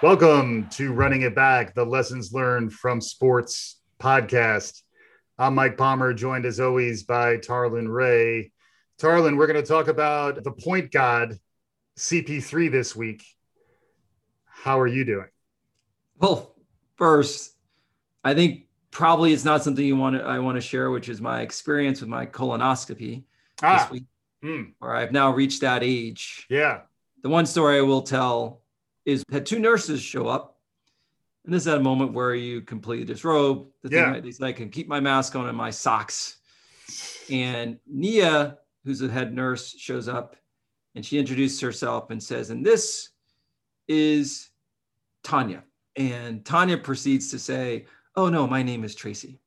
Welcome to Running It Back, the lessons learned from sports podcast. I'm Mike Palmer, joined as always by Tarlin Ray. Tarlin, we're going to talk about the point god CP3 this week. How are you doing? Well, first, I think probably it's not something you want to I want to share, which is my experience with my colonoscopy ah. this week, mm. where I've now reached that age. Yeah. The one story I will tell is had two nurses show up. And this is a moment where you completely disrobe. The yeah. thing I can keep my mask on and my socks. And Nia, who's the head nurse, shows up and she introduces herself and says, and this is Tanya. And Tanya proceeds to say, oh no, my name is Tracy.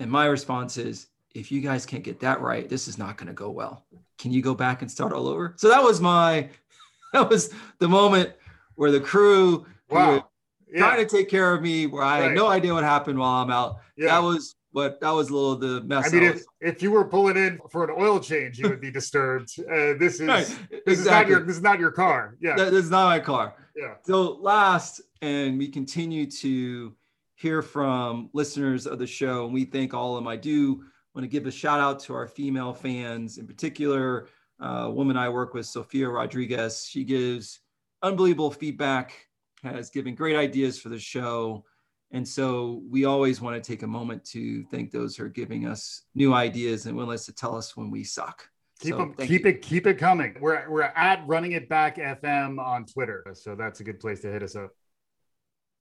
And my response is, if you guys can't get that right, this is not going to go well. Can you go back and start all over? So that was my, that was the moment where the crew wow. yeah. trying to take care of me, where I right. had no idea what happened while I'm out. Yeah. That was what that was a little the mess. I mean, if, if you were pulling in for an oil change, you would be disturbed. Uh, this is right. this exactly. is not your this is not your car. Yeah, this is not my car. Yeah. So last, and we continue to hear from listeners of the show, and we thank all of them. I do want to give a shout out to our female fans, in particular, uh, a woman I work with, Sophia Rodriguez. She gives unbelievable feedback, has given great ideas for the show. And so we always want to take a moment to thank those who are giving us new ideas and willing to tell us when we suck. Keep so, them, keep you. it keep it coming. We're we're at running it back FM on Twitter, so that's a good place to hit us up.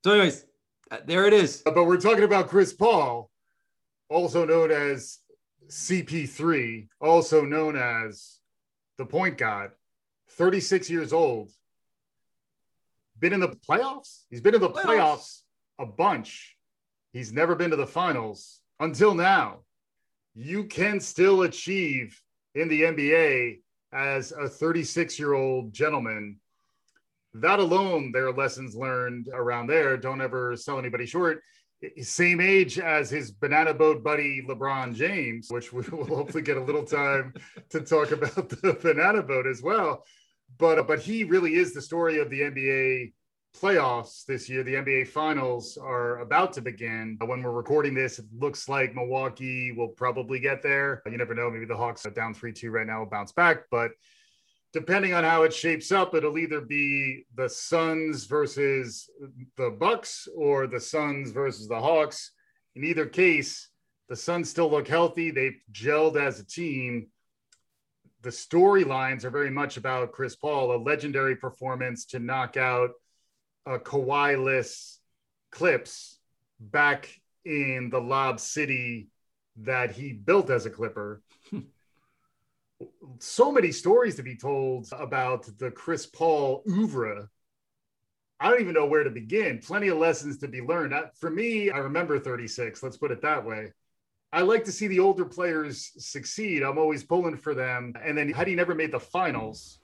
So, anyways, uh, there it is. But we're talking about Chris Paul, also known as CP3, also known as the point god, 36 years old, been in the playoffs. He's been in the playoffs, playoffs a bunch. He's never been to the finals until now. You can still achieve in the NBA as a 36 year old gentleman. That alone, there are lessons learned around there. Don't ever sell anybody short. Same age as his banana boat buddy LeBron James, which we will hopefully get a little time to talk about the banana boat as well but but he really is the story of the NBA playoffs this year. The NBA finals are about to begin. When we're recording this, it looks like Milwaukee will probably get there. You never know. Maybe the Hawks are down 3 2 right now will bounce back. But depending on how it shapes up, it'll either be the Suns versus the Bucks or the Suns versus the Hawks. In either case, the Suns still look healthy. They've gelled as a team the storylines are very much about Chris Paul, a legendary performance to knock out a Kawhi-less Clips back in the Lob City that he built as a Clipper. so many stories to be told about the Chris Paul oeuvre. I don't even know where to begin. Plenty of lessons to be learned. For me, I remember 36. Let's put it that way. I like to see the older players succeed. I'm always pulling for them. And then had he never made the finals,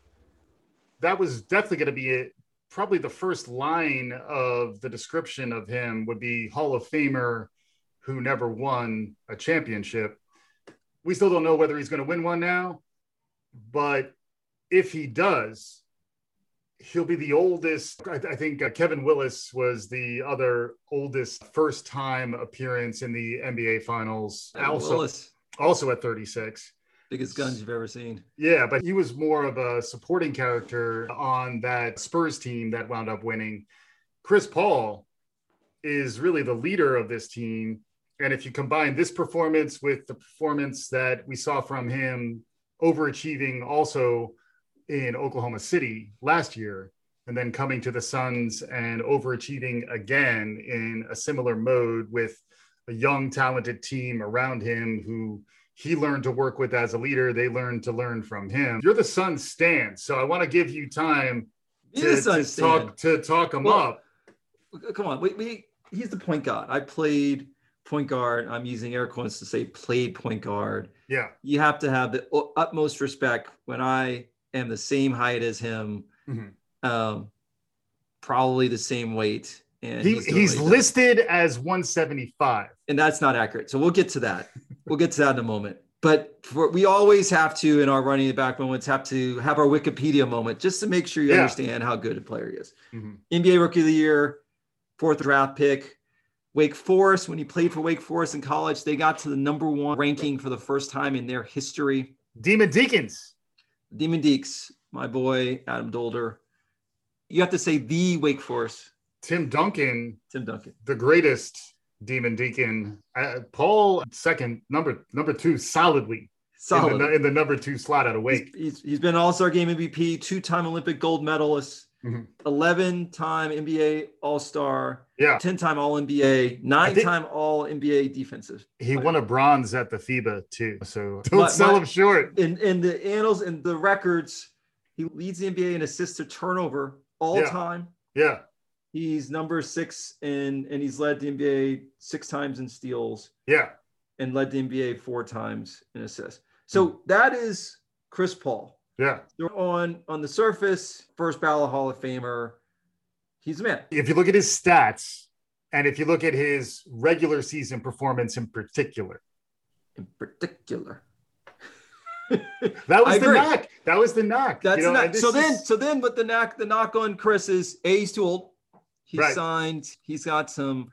that was definitely going to be it. Probably the first line of the description of him would be Hall of Famer who never won a championship. We still don't know whether he's going to win one now, but if he does, he'll be the oldest. I, I think uh, Kevin Willis was the other oldest first time appearance in the NBA Finals. Kevin also, Willis. also at 36. Biggest guns you've ever seen. Yeah, but he was more of a supporting character on that Spurs team that wound up winning. Chris Paul is really the leader of this team. And if you combine this performance with the performance that we saw from him overachieving also in Oklahoma City last year, and then coming to the Suns and overachieving again in a similar mode with a young, talented team around him who he learned to work with as a leader. They learned to learn from him. You're the Suns stand, so I want to give you time to, to talk to talk him well, up. Come on, we, we, he's the point guard. I played point guard. I'm using air quotes to say played point guard. Yeah, you have to have the utmost respect when I am the same height as him, mm-hmm. um, probably the same weight. And he, he's, he's listed as 175. And that's not accurate. So we'll get to that. we'll get to that in a moment. but for, we always have to, in our running the back moments, have to have our Wikipedia moment just to make sure you Yeah. understand how good a player he is. Mhm. NBA Rookie of the Year, fourth draft pick. Wake Forest, when he played for Wake Forest in college, they got to the number one ranking for the first time in their history. Demon Deacons. Demon Deeks, my boy, Adam Dolder. You have to say the Wake Forest, Tim Duncan, Tim Duncan. the greatest Demon Deacon. Uh, Paul second, number number two, solidly Solid. In, the, in the number two slot out of Wake. He's, he's, he's been All Star Game MVP, two time Olympic gold medalist. Mm-hmm. 11 time NBA All Star, Yeah, 10 time All NBA, nine time All NBA defensive. he won a bronze at the FIBA too. So don't My- sell my- him short. In, in the annals and the records, he leads the NBA in assists to turnover all Yeah. time. Yeah, He's number six in, and he's led the NBA six times in steals yeah, and led the NBA four times in assists. So hmm. that is Chris Paul. Yeah. They're on on the surface, first ballot Hall of Famer. He's a man. If you look at his stats, and if you look at his regular season performance in particular, In particular, that was the knock. That was the knock. that's You know, this So then, is- so then, what the knock the knock on Chris is a he's too old. He Right. signed. He's got some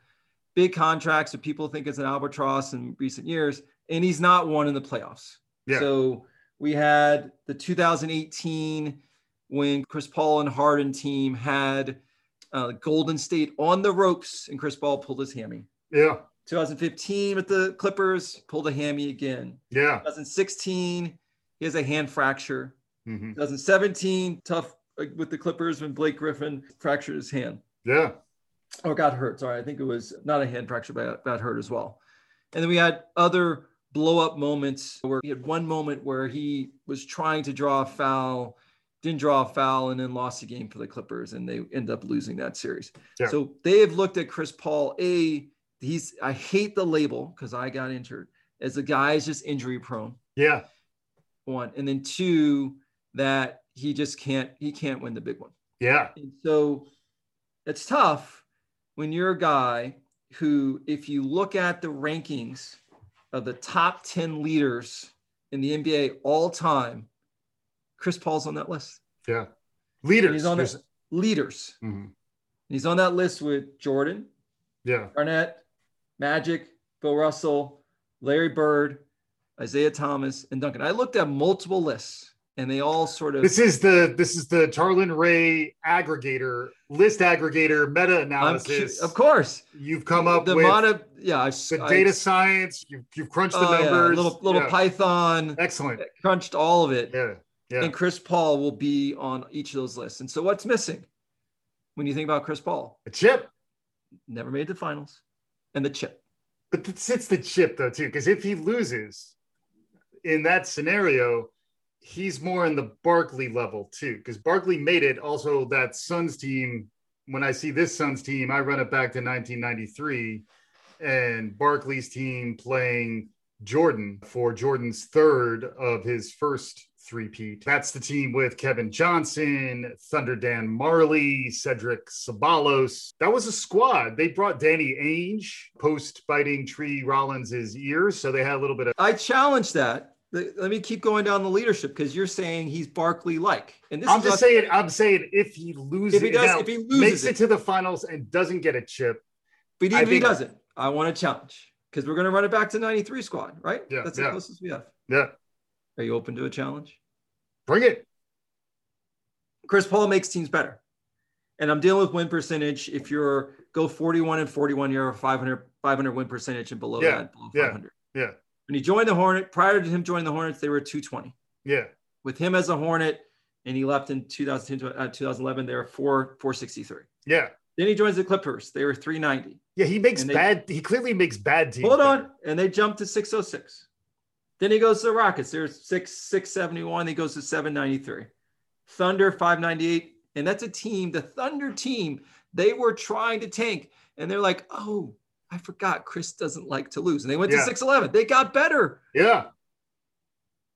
big contracts that people think is an albatross in recent years, and he's not one in the playoffs. Yeah. So we had the 2018 when Chris Paul and Harden team had uh, Golden State on the ropes, and Chris Paul pulled his hammy. yeah, 2015 with the Clippers, pulled a hammy again. yeah. 2016, he has a hand fracture. Mhm. 2017, tough with the Clippers when Blake Griffin fractured his hand Yeah. or got hurt. Sorry, I think it was not a hand fracture, but got hurt as well. And then we had other blow up moments where he had one moment where he was trying to draw a foul, didn't draw a foul, and then lost the game for the Clippers, and they end up losing that series. Yeah. So they have looked at Chris Paul. A, he's I hate the label because I got injured as a guy is just injury prone. Yeah. One, and then two, that he just can't he can't win the big one. Yeah. And so it's tough when you're a guy who, if you look at the rankings of the top 10 leaders in the NBA all time, Chris Paul's on that list. Yeah. And Leaders. he's on that leaders. Mhm. He's on that list with Jordan, Yeah. Garnett, Magic, Bill Russell, Larry Bird, Isaiah Thomas, and Duncan. I looked at multiple lists and they all sort of This is the this is the Tarlin Ray aggregator list aggregator meta I'm cu- analysis. of course. You've come up the with amount of yeah, I, the I- data science. You've, you've crunched the Oh, yeah, numbers. little little Yeah. Python Excellent. crunched all of it. Yeah. Yeah. And Chris Paul will be on each of those lists. And so what's missing when you think about Chris Paul? A chip. Never made the finals. And the chip. But it's, it's the chip though too, because if he loses in that scenario, he's more in the Barkley level too. Because Barkley made it. Also, that Suns team. When I see this Suns team, I run it back to 1993, and Barkley's team playing Jordan for Jordan's third of his first three-peat. That's the team with Kevin Johnson, Thunder Dan Majerle, Cedric Ceballos. That was a squad. They brought Danny Ainge post biting Tree Rollins's ears, so they had a little bit of I challenge that. Let me keep going down the leadership because you're saying he's Barkley like. And this I'm just us- saying, I'm saying if he loses, if he does, now, if he loses makes it, it to the finals and doesn't get a chip, but even if he doesn't, I want to challenge because we're going to run it back to 93 squad, right? Yeah, That's the yeah. closest we have. yeah, Are you open to a challenge? bring it. Chris Paul makes teams better. And I'm dealing with win percentage. If you're go 41 and 41, you're a 500, 500 win percentage and below Yeah, that, below yeah. 500. Yeah, When he joined the Hornet, prior to him joining the Hornets, they were 220. yeah, With him as a Hornet, and he left in 2010, uh, 2011, they were 4, 463. yeah, Then he joins the Clippers. They were 390. yeah. He makes they- bad. He clearly makes bad teams. Hold on. And they jumped to 606. Then he goes to the Rockets. There's 6, 671. He goes to 793. Thunder 598. And that's a team, the Thunder team, they were trying to tank. And they're like, oh, I forgot Chris doesn't like to lose. And they went Yeah. to 611. They got better. Yeah,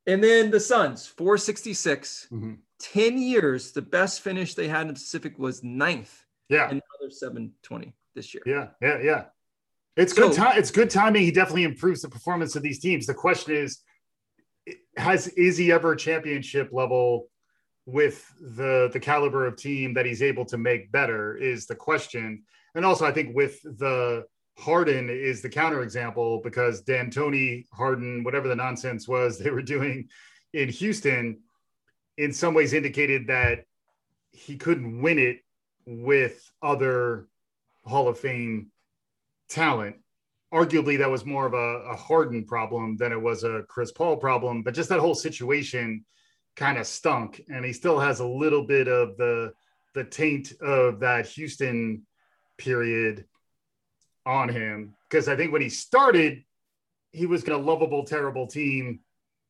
And then the Suns, 466. Mhm. 10 years, the best finish they had in the Pacific was ninth. yeah, And now they're 720 this year. yeah, yeah, yeah. It's So- good time. It's good timing. He definitely improves the performance of these teams. The question is, has is he ever championship level with the the caliber of team that he's able to make better is the question. And also, I think with the Harden is the counterexample because D'Antoni, Harden, whatever the nonsense was they were doing in Houston, in some ways indicated that he couldn't win it with other Hall of Fame talent. Arguably, that was more of a, a Harden problem than it was a Chris Paul problem. But just that whole situation kind of stunk, and he still has a little bit of the the taint of that Houston period on him. Because I think when he started, he was a lovable, terrible team.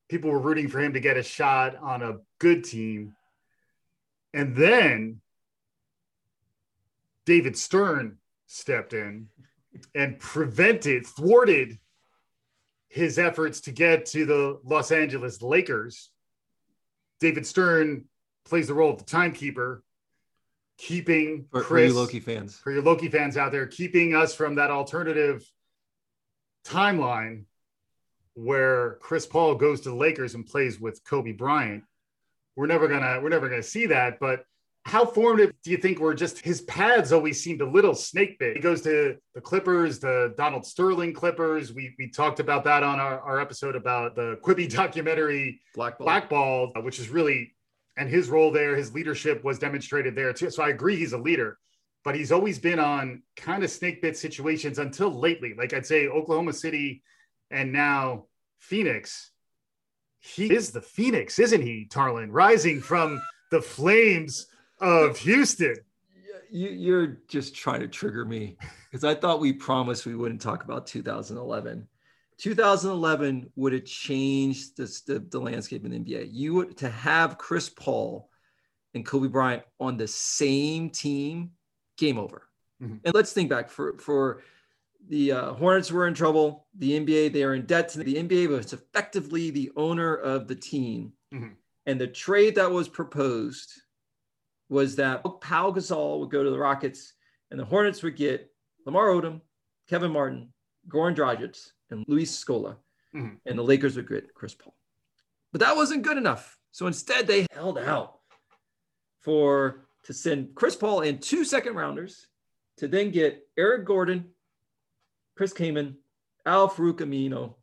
People were rooting for him to get a shot on a good team. And then David Stern stepped in and prevented, thwarted his efforts to get to the Los Angeles Lakers. David Stern plays the role of the timekeeper, keeping for, Chris, for you Loki fans, for your Loki fans out there, keeping us from that alternative timeline where Chris Paul goes to the Lakers and plays with Kobe Bryant. We're never gonna we're never gonna see that, but how formative do you think were just his paths always seemed a little snake bit? He goes to the Clippers, the Donald Sterling Clippers. We, we talked about that on our, our episode about the Quibi documentary Blackball. Blackball, which is really, and his role there, his leadership was demonstrated there too. So I agree he's a leader, but he's always been on kind of snake bit situations until lately. Like I'd say Oklahoma City and now Phoenix. He is the Phoenix, isn't he, Tarlin? Rising from the flames of Houston. You, are just trying to trigger me because I thought we promised we wouldn't talk about 2011. 2011 would have changed the, the, the landscape in the NBA. You would to have Chris Paul and Kobe Bryant on the same team, game over. Mm-hmm. And let's think back for for the uh, Hornets were in trouble. The NBA they are in debt. To the NBA but it's effectively the owner of the team, mm-hmm. and the trade that was proposed was that Pau Gasol would go to the Rockets and the Hornets would get Lamar Odom, Kevin Martin, Goran Dragic, and Luis Scola, mm-hmm. and the Lakers would get Chris Paul. But that wasn't good enough. So instead, they held out for to send Chris Paul and two second rounders to then get Eric Gordon, Chris Kaman, Al Farouq Aminu,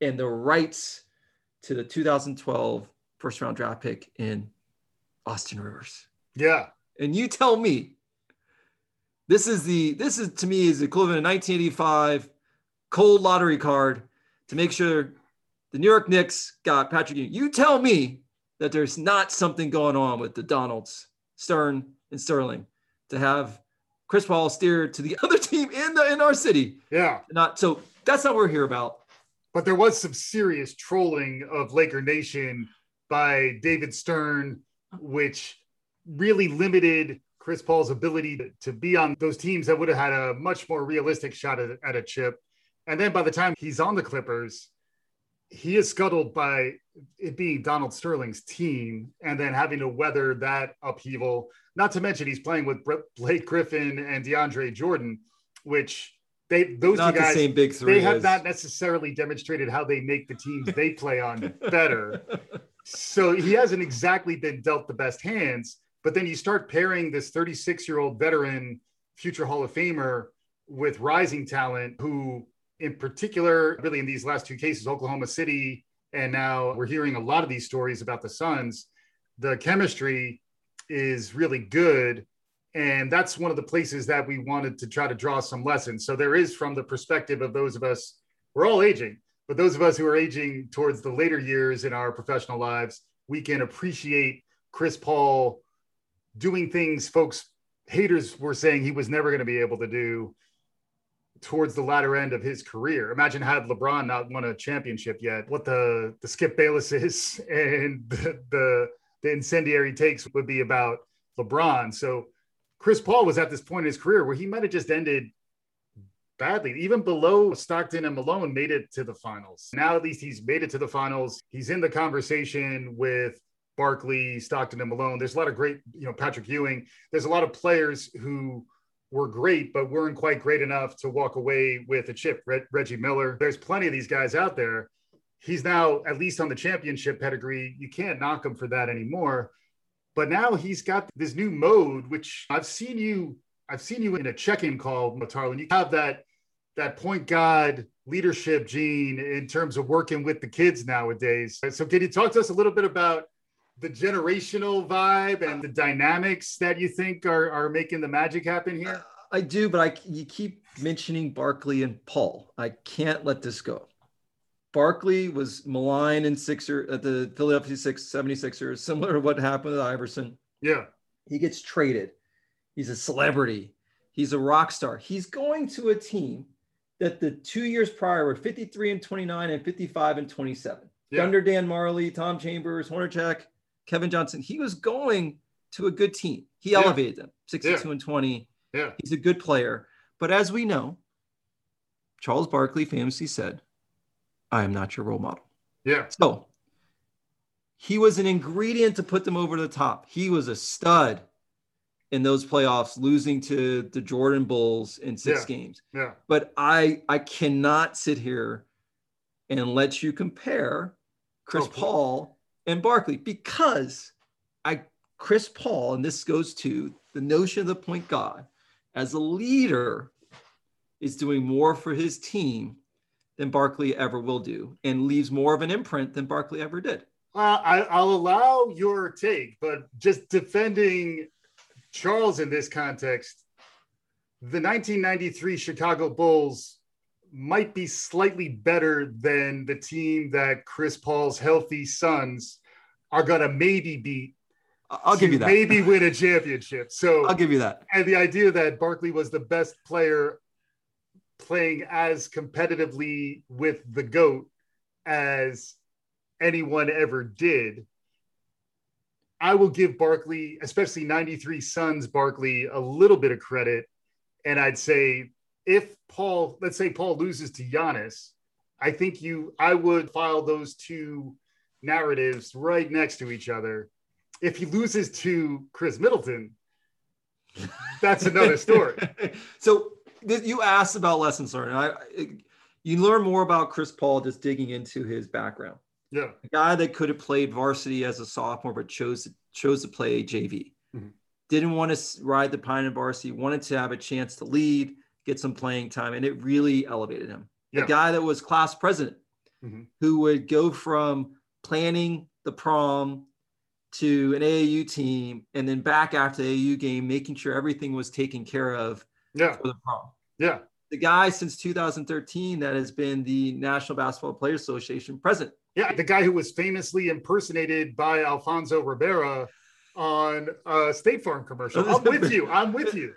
and the rights to the 2012 first round draft pick in Austin Rivers. Yeah. And you tell me this is the this is to me is equivalent to 1985 cold lottery card to make sure the New York Knicks got Patrick Ewing. You tell me that there's not something going on with the Donalds, Stern, and Sterling to have Chris Paul steer to the other team in the in our city. Yeah. Not so that's not what we're here about. But there was some serious trolling of Laker Nation by David Stern, which really limited Chris Paul's ability to, to, be on those teams that would have had a much more realistic shot at, at a chip. And then by the time he's on the Clippers, he is scuttled by it being Donald Sterling's team and then having to weather that upheaval. Not to mention he's playing with Blake Griffin and DeAndre Jordan, which they those not two guys the same big three they have not necessarily demonstrated how they make the teams they play on better. so he hasn't exactly been dealt the best hands. But then you start pairing this 36 year old veteran, future Hall of Famer with rising talent who, in particular, really in these last two cases, Oklahoma City, and now we're hearing a lot of these stories about the Suns, the chemistry is really good. And that's one of the places that we wanted to try to draw some lessons. So there is from the perspective of those of us, we're all aging, but those of us who are aging towards the later years in our professional lives, we can appreciate Chris Paul doing things folks haters were saying he was never going to be able to do towards the latter end of his career. Imagine had LeBron not won a championship yet, what the the Skip Bayless is and the, the the incendiary takes would be about LeBron. So Chris Paul was at this point in his career where he might have just ended badly. Even below Stockton and Malone made it to the finals. Now at least he's made it to the finals. He's in the conversation with Barkley, Stockton, and Malone. There's a lot of great, you know, Patrick Ewing. There's a lot of players who were great, but weren't quite great enough to walk away with a chip. Reggie Miller. There's plenty of these guys out there. he's now at least on the championship pedigree. You can't knock him for that anymore. But now he's got this new mode, which I've seen you. I've seen you in a check-in call, Tarlin. You have that that point guard leadership gene in terms of working with the kids nowadays. So, can you talk to us a little bit about the generational vibe and the dynamics that you think are, are making the magic happen here? I do, but I you keep mentioning Barkley and Paul. I can't let this go. Barkley was maligned in Sixer at the Philadelphia 6 76ers, similar to what happened with Iverson. Yeah. He gets traded. He's a celebrity. He's a rock star. He's going to a team that the two years prior were 53 and 29 and 55 and 27. Yeah. Under Dan Majerle, Tom Chambers, Hornacek, Kevin Johnson. He was going to a good team. He yeah. elevated them 62 yeah. and 20. Yeah. He's a good player. But as we know, Charles Barkley famously said, I am not your role model. Yeah. So he was an ingredient to put them over the top. He was a stud in those playoffs, losing to the Jordan Bulls in six yeah. games. Yeah. But I I cannot sit here and let you compare Chris oh, Paul and Barkley because I Chris Paul, and this goes to the notion of the point guard as a leader, is doing more for his team than Barkley ever will do, and leaves more of an imprint than Barkley ever did. Uh, I, I'll allow your take, but just defending Charles in this context, the 1993 Chicago Bulls might be slightly better than the team that Chris Paul's healthy Suns are going to maybe beat. I'll give you that. Maybe win a championship. So I'll give you that. And the idea that Barkley was the best player playing as competitively with the GOAT as anyone ever did. I will give Barkley, especially 93 Suns Barkley, a little bit of credit. And I'd say if Paul, let's say Paul loses to Giannis, I think you, I would file those two narratives right next to each other. If he loses to Khris Middleton, that's another story. so you asked about lessons learned. I, you learn more about Chris Paul just digging into his background. Yeah, a guy that could have played varsity as a sophomore, but chose chose to play JV. Mm-hmm. Didn't want to ride the pine in varsity. Wanted to have a chance to lead get some playing time, and it really elevated him. Yeah. A guy that was class president, mm-hmm. who would go from planning the prom to an AAU team, and then back after the AAU game, making sure everything was taken care of yeah. for the prom. Yeah. The guy since 2013 that has been the National Basketball Players Association president. Yeah, the guy who was famously impersonated by Alfonso Ribeiro on a State Farm commercial. I'm with you. I'm with you.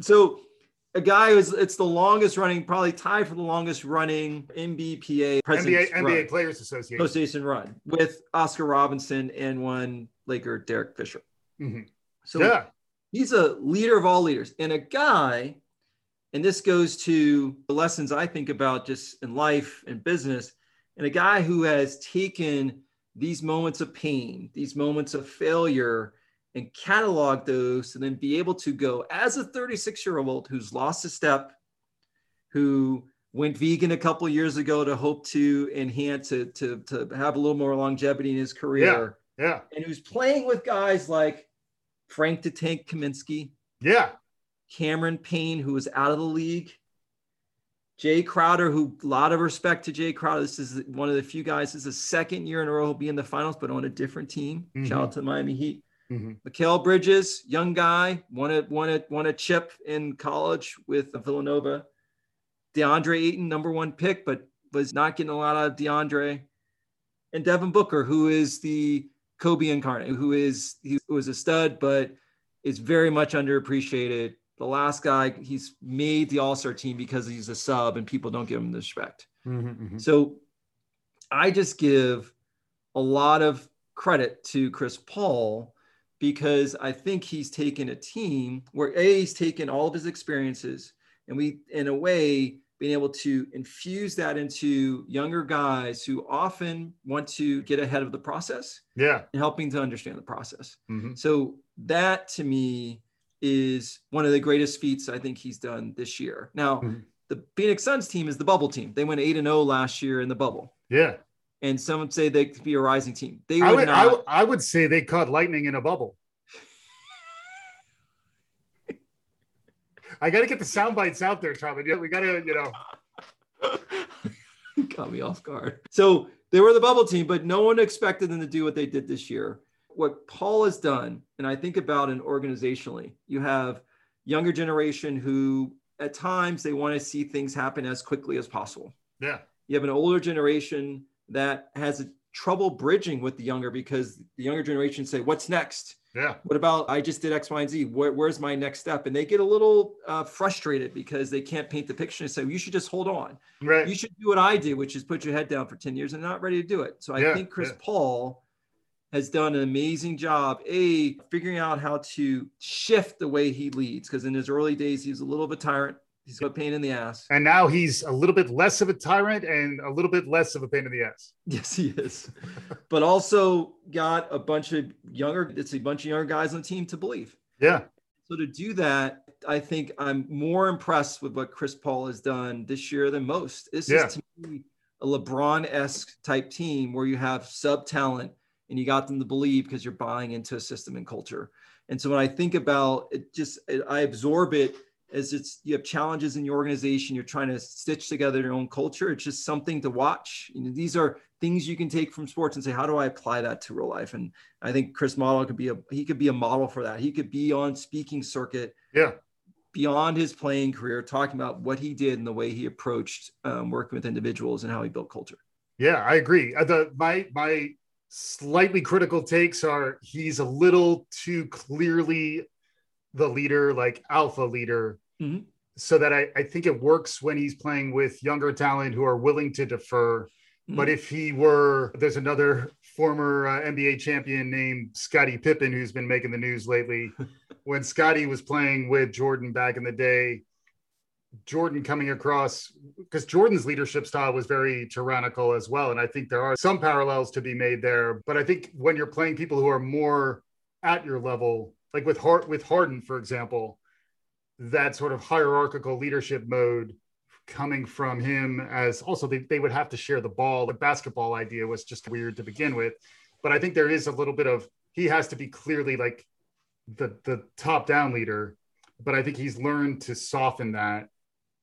So a guy who's it's the longest running, probably tied for the longest running NBPA NBA, NBA Players Association. Association run with Oscar Robertson and one Laker Derek Fisher. Mm-hmm. So yeah. he's a leader of all leaders and a guy, and this goes to the lessons I think about just in life and business, and a guy who has taken these moments of pain, these moments of failure, and catalog those and then be able to go as a 36 year old who's lost a step, who went vegan a couple years ago to hope to enhance it, to, to have a little more longevity in his career. Yeah. yeah. And who's playing with guys like Frank the Tank Kaminsky. Yeah. Cameron Payne, who was out of the league. Jae Crowder, who a lot of respect to Jae Crowder. This is one of the few guys. This is the second year in a row he'll be in the finals, but on a different team. Mm-hmm. Shout out to the Miami Heat. Mm-hmm. Mikal Bridges, young guy, won a won a won a chip in college with Villanova. DeAndre Ayton, number one pick, but was not getting a lot out of DeAndre. And Devin Booker, who is the Kobe incarnate, who is he was a stud, but is very much underappreciated. The last guy, he's made the All Star team because he's a sub, and people don't give him the respect. Mm-hmm, mm-hmm. So, I just give a lot of credit to Chris Paul because I think he's taken a team where A, he's taken all of his experiences and we, in a way, being able to infuse that into younger guys who often want to get ahead of the process. Yeah. And helping to understand the process. Mm-hmm. So that to me is one of the greatest feats I think he's done this year. Now, mm-hmm. the Phoenix Suns team is the bubble team. They went 8 and 0 last year in the bubble. Yeah. And some would say they could be a rising team. They would, I would, not. I, I would say they caught lightning in a bubble. I got to get the sound bites out there, Charlie. We got to, you know. Caught me off guard. So they were the bubble team, but no one expected them to do what they did this year. What Paul has done, and I think about it organizationally, you have younger generation who at times they want to see things happen as quickly as possible. Yeah. You have an older generation that has a trouble bridging with the younger because the younger generation say, "What's next?" Yeah. What about I just did X, Y, and Z? Where, where's my next step? And they get a little uh, frustrated because they can't paint the picture and say, well, you should just hold on. Right. You should do what I do, which is put your head down for 10 years and not ready to do it. So I yeah, think Chris yeah. Paul has done an amazing job, A, figuring out how to shift the way he leads. Because in his early days, he was a little of a tyrant. He's got pain in the ass. And now he's a little bit less of a tyrant and a little bit less of a pain in the ass. Yes, he is. but also got a bunch of younger, it's a bunch of younger guys on the team to believe. Yeah. So to do that, I think I'm more impressed with what Chris Paul has done this year than most. This Yeah. is to me a LeBron-esque type team where you have sub talent and you got them to believe because you're buying into a system and culture. And so when I think about it, just I absorb it as it's you have challenges in your organization, you're trying to stitch together your own culture. It's just something to watch. You know, these are things you can take from sports and say, how do I apply that to real life? And I think Chris Model could be a he could be a model for that. He could be on speaking circuit Yeah. beyond his playing career, talking about what he did and the way he approached um, working with individuals and how he built culture. Yeah, I agree. Uh, The my my slightly critical takes are he's a little too clearly the leader, like alpha leader, Mhm. so that I, I think it works when he's playing with younger talent who are willing to defer. But if he were, there's another former uh, NBA champion named Scottie Pippen who's been making the news lately. when Scottie was playing with Jordan back in the day, Jordan coming across because Jordan's leadership style was very tyrannical as well. And I think there are some parallels to be made there. But I think when you're playing people who are more at your level, like with Hart with Harden, for example, that sort of hierarchical leadership mode coming from him as also they, they would have to share the ball. The basketball idea was just weird to begin with. But I think there is a little bit of he has to be clearly like the the top down leader. But I think he's learned to soften that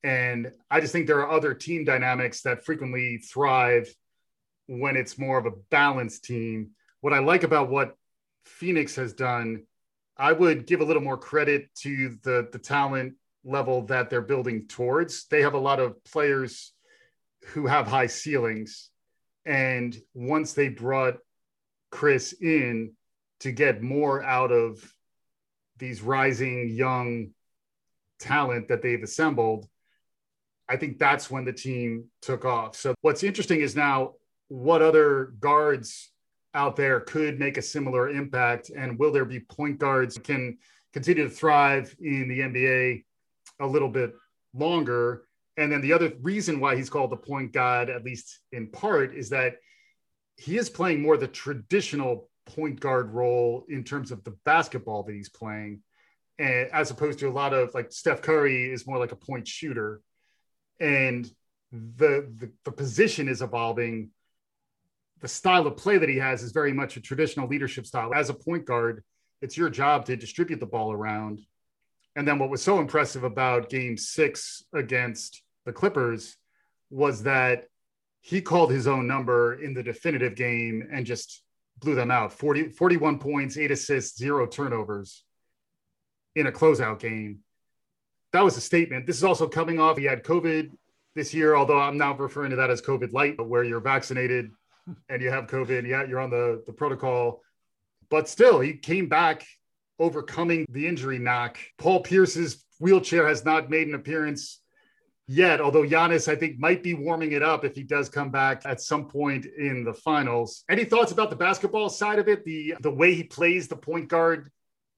and I just think there are other team dynamics that frequently thrive when it's more of a balanced team. What I like about what Phoenix has done, I would give a little more credit to the the talent level that they're building towards. They have a lot of players who have high ceilings. And once they brought Chris in to get more out of these rising young talent that they've assembled, I think that's when the team took off. So what's interesting is now what other guards out there could make a similar impact? And will there be point guards can continue to thrive in the NBA a little bit longer? And then the other reason why he's called the point guard at least in part is that he is playing more the traditional point guard role in terms of the basketball that he's playing and as opposed to a lot of like Steph Curry is more like a point shooter. And the, the the position is evolving the style of play that he has is very much a traditional leadership style as a point guard it's your job to distribute the ball around and then what was so impressive about game 6 against the Clippers was that he called his own number in the definitive game and just blew them out 40 41 points 8 assists 0 turnovers in a closeout game that was a statement. This is also coming off. He had COVID this year, although I'm now referring to that as COVID light, but where you're vaccinated and you have COVID. Yeah, you're on the, the protocol. But still, he came back overcoming the injury knock. Paul Pierce's wheelchair has not made an appearance yet, although Giannis, I think, might be warming it up if he does come back at some point in the finals. Any thoughts about the basketball side of it? The the way he plays the point guard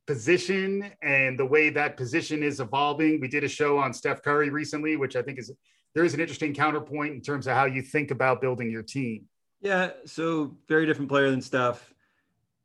position and the way that position is evolving. We did a show on Steph Curry recently, which I think is there is an interesting counterpoint in terms of how you think about building your team. Yeah, so very different player than Steph.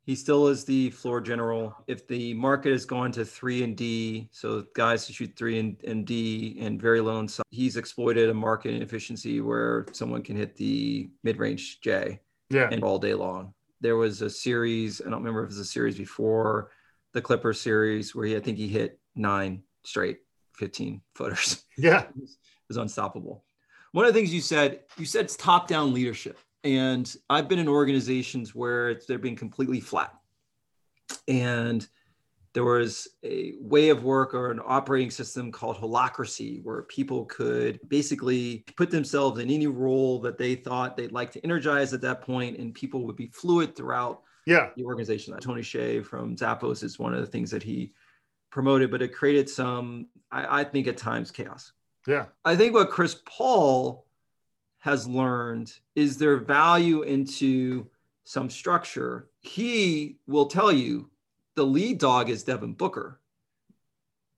He still is the floor general. If the market has gone to three and D, so guys who shoot three and, and D and very low inside, he's exploited a market inefficiency where someone can hit the mid-range J. Yeah. And all day long. There was a series, I don't remember if it was a series before the Clipper series where he, I think he hit nine straight 15 footers. Yeah. it, was, it was unstoppable. One of the things you said, you said it's top down leadership. And I've been in organizations where they're being completely flat. And there was a way of work or an operating system called holacracy where people could basically put themselves in any role that they thought they'd like to energize at that point and people would be fluid throughout yeah. the organization tony hsieh from zappos is one of the things that he promoted but it created some I, I think at times chaos yeah i think what chris paul has learned is their value into some structure he will tell you the lead dog is Devin Booker.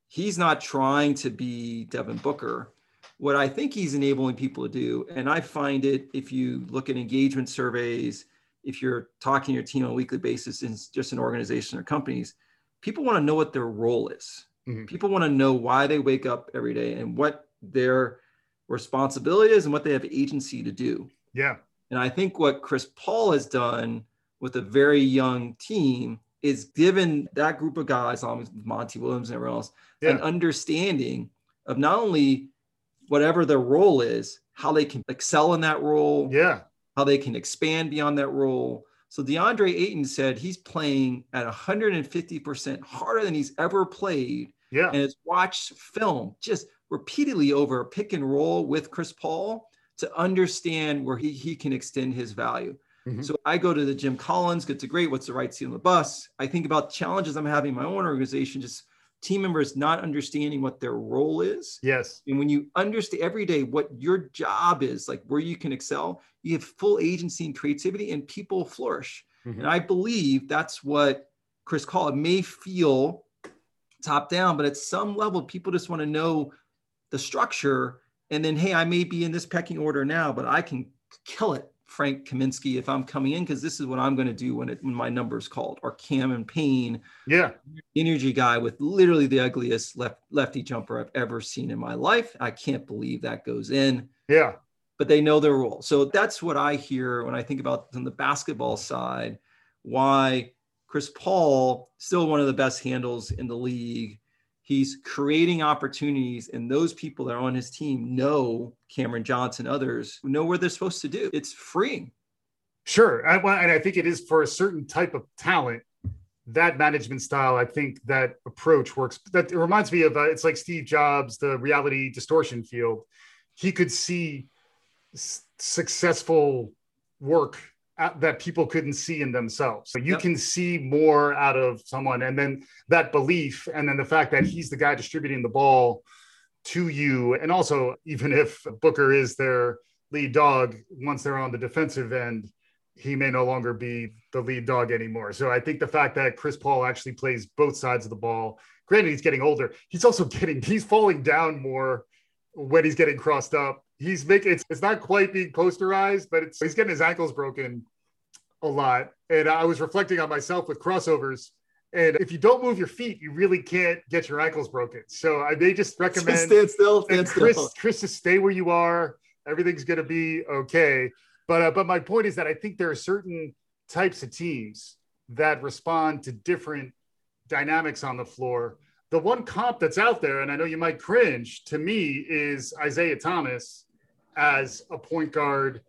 He's not trying to be Devin Booker. What I think he's enabling people to do, and I find it if you look at engagement surveys, if you're talking to your team on a weekly basis in just an organization or companies, people want to know what their role is. Mm-hmm. People want to know why they wake up every day and what their responsibility is and what they have agency to do. Yeah. And I think what Chris Paul has done with a very young team is given that group of guys, along with Monty Williams and everyone else, yeah. an understanding of not only whatever their role is, how they can excel in that role, yeah, how they can expand beyond that role. So DeAndre Ayton said he's playing at 150% harder than he's ever played. Yeah. And has watched film just repeatedly over a pick and roll with Chris Paul to understand where he, he can extend his value. Mm-hmm. So I go to the Jim Collins, Good to Great. What's the right seat on the bus? I think about challenges I'm having in my own organization, just team members not understanding what their role is. Yes. And when you understand every day what your job is, like where you can excel, you have full agency and creativity, and people flourish. Mm-hmm. And I believe that's what Chris Paul may feel top down, but at some level, people just want to know the structure. And then, hey, I may be in this pecking order now, but I can kill it Frank Kaminsky if I'm coming in because this is what I'm going to do when it when my number is called. Or Cameron Payne, yeah, energy guy with literally the ugliest left lefty jumper I've ever seen in my life. I can't believe that goes in. Yeah, but they know their role. So that's what I hear when I think about on the basketball side. Why Chris Paul still one of the best handles in the league he's creating opportunities and those people that are on his team know cameron johnson others know where they're supposed to do. It's freeing. Sure. I, and i think it is for a certain type of talent that management style i think that approach works that reminds me of uh, it's like steve jobs the reality distortion field. He could see s- successful work that people couldn't see in themselves. So you yep. can see more out of someone, and then that belief, and then the fact that he's the guy distributing the ball to you, and also even if Booker is their lead dog, once they're on the defensive end, he may no longer be the lead dog anymore. So I think the fact that Chris Paul actually plays both sides of the ball. Granted, he's getting older. He's also getting he's falling down more when he's getting crossed up he's making it's, it's not quite being posterized, but it's he's getting his ankles broken a lot. And I was reflecting on myself with crossovers. And if you don't move your feet, you really can't get your ankles broken. So I may just recommend just stand still, stand Chris, still. Chris, just stay where you are. Everything's going to be okay. But uh, but my point is that I think there are certain types of teams that respond to different dynamics on the floor the one comp that's out there, and I know you might cringe, to me is Isaiah Thomas as a point guard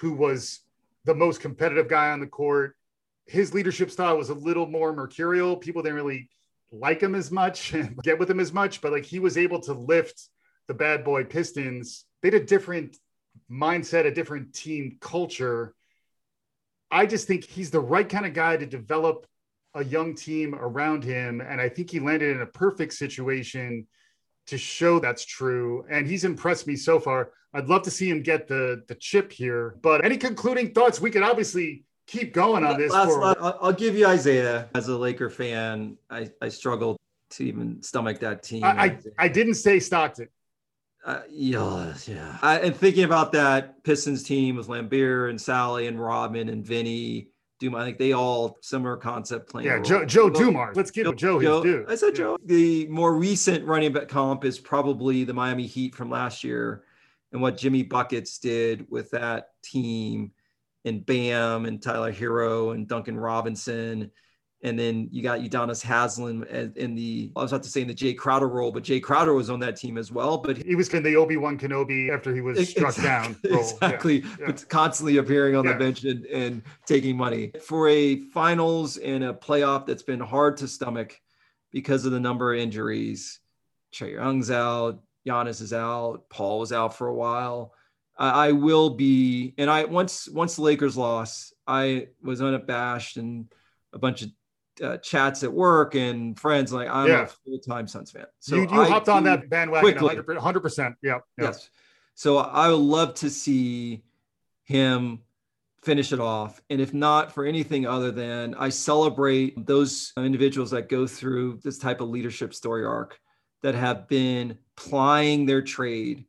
who was the most competitive guy on the court. His leadership style was a little more mercurial. People didn't really like him as much and get with him as much, but like he was able to lift the bad boy Pistons. They had a different mindset, a different team culture. I just think he's the right kind of guy to develop a young team around him. And I think he landed in a perfect situation to show that's true. And he's impressed me so far. I'd love to see him get the the chip here. But any concluding thoughts? We could obviously keep going on this. Last, for... I'll, I'll give you Isaiah as a Laker fan. I, I struggled to even stomach that team. I, I, I didn't say Stockton. Uh, yeah, yeah. I, and thinking about that Pistons team with Laimbeer and Salley and Robin and Vinny Dumars. I think they all similar concept playing. Yeah, Joe, Joe Dumars. Let's give Joe, Joe his due. I said Joe. The more recent running back comp is probably the Miami Heat from last year, and what Jimmy Buckets did with that team and Bam and Tyler Herro and Duncan Robinson and then you got Udonis Haslem in the, I was about to say in the Jae Crowder role, but Jae Crowder was on that team as well. But he was in the Obi Wan Kenobi after he was struck exactly, down. Role. Exactly. Yeah. But constantly appearing on yeah. the bench and, and taking money. For a finals and a playoff that's been hard to stomach because of the number of injuries, Trae Young's out, Giannis is out, Paul was out for a while. I, I will be, and I once once the Lakers lost, I was unabashed and a bunch of uh, chats at work and friends like I'm yeah. a full time Suns fan. So you, you hopped on that bandwagon quickly. 100 percent. Yeah, yeah. Yes. So I would love to see him finish it off. And if not for anything other than I celebrate those individuals that go through this type of leadership story arc that have been plying their trade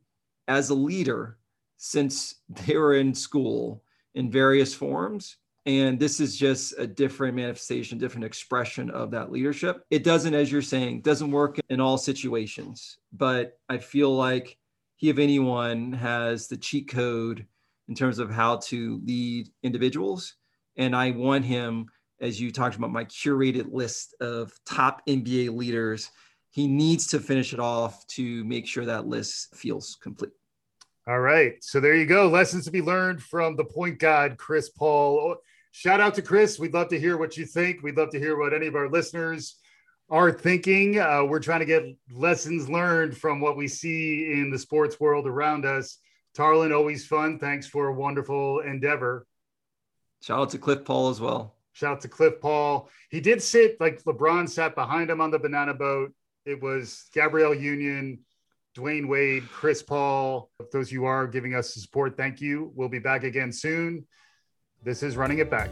as a leader since they were in school in various forms and this is just a different manifestation, different expression of that leadership. It doesn't, as you're saying, doesn't work in all situations, but I feel like he, of anyone, has the cheat code in terms of how to lead individuals. And I want him, as you talked about, my curated list of top NBA leaders. He needs to finish it off to make sure that list feels complete. All right. So there you go. Lessons to be learned from the point guard, Chris Paul shout out to Chris. We'd love to hear what you think. We'd love to hear what any of our listeners are thinking. Uh, we're trying to get lessons learned from what we see in the sports world around us. Tarlin, always fun. Thanks for a wonderful endeavor. Shout out to Cliff Paul as well. Shout out to Cliff Paul. He did sit like LeBron sat behind him on the banana boat. It was Gabrielle Union, Dwyane Wade, Chris Paul. Those you are giving us support, thank you. We'll be back again soon. This is Running It Back.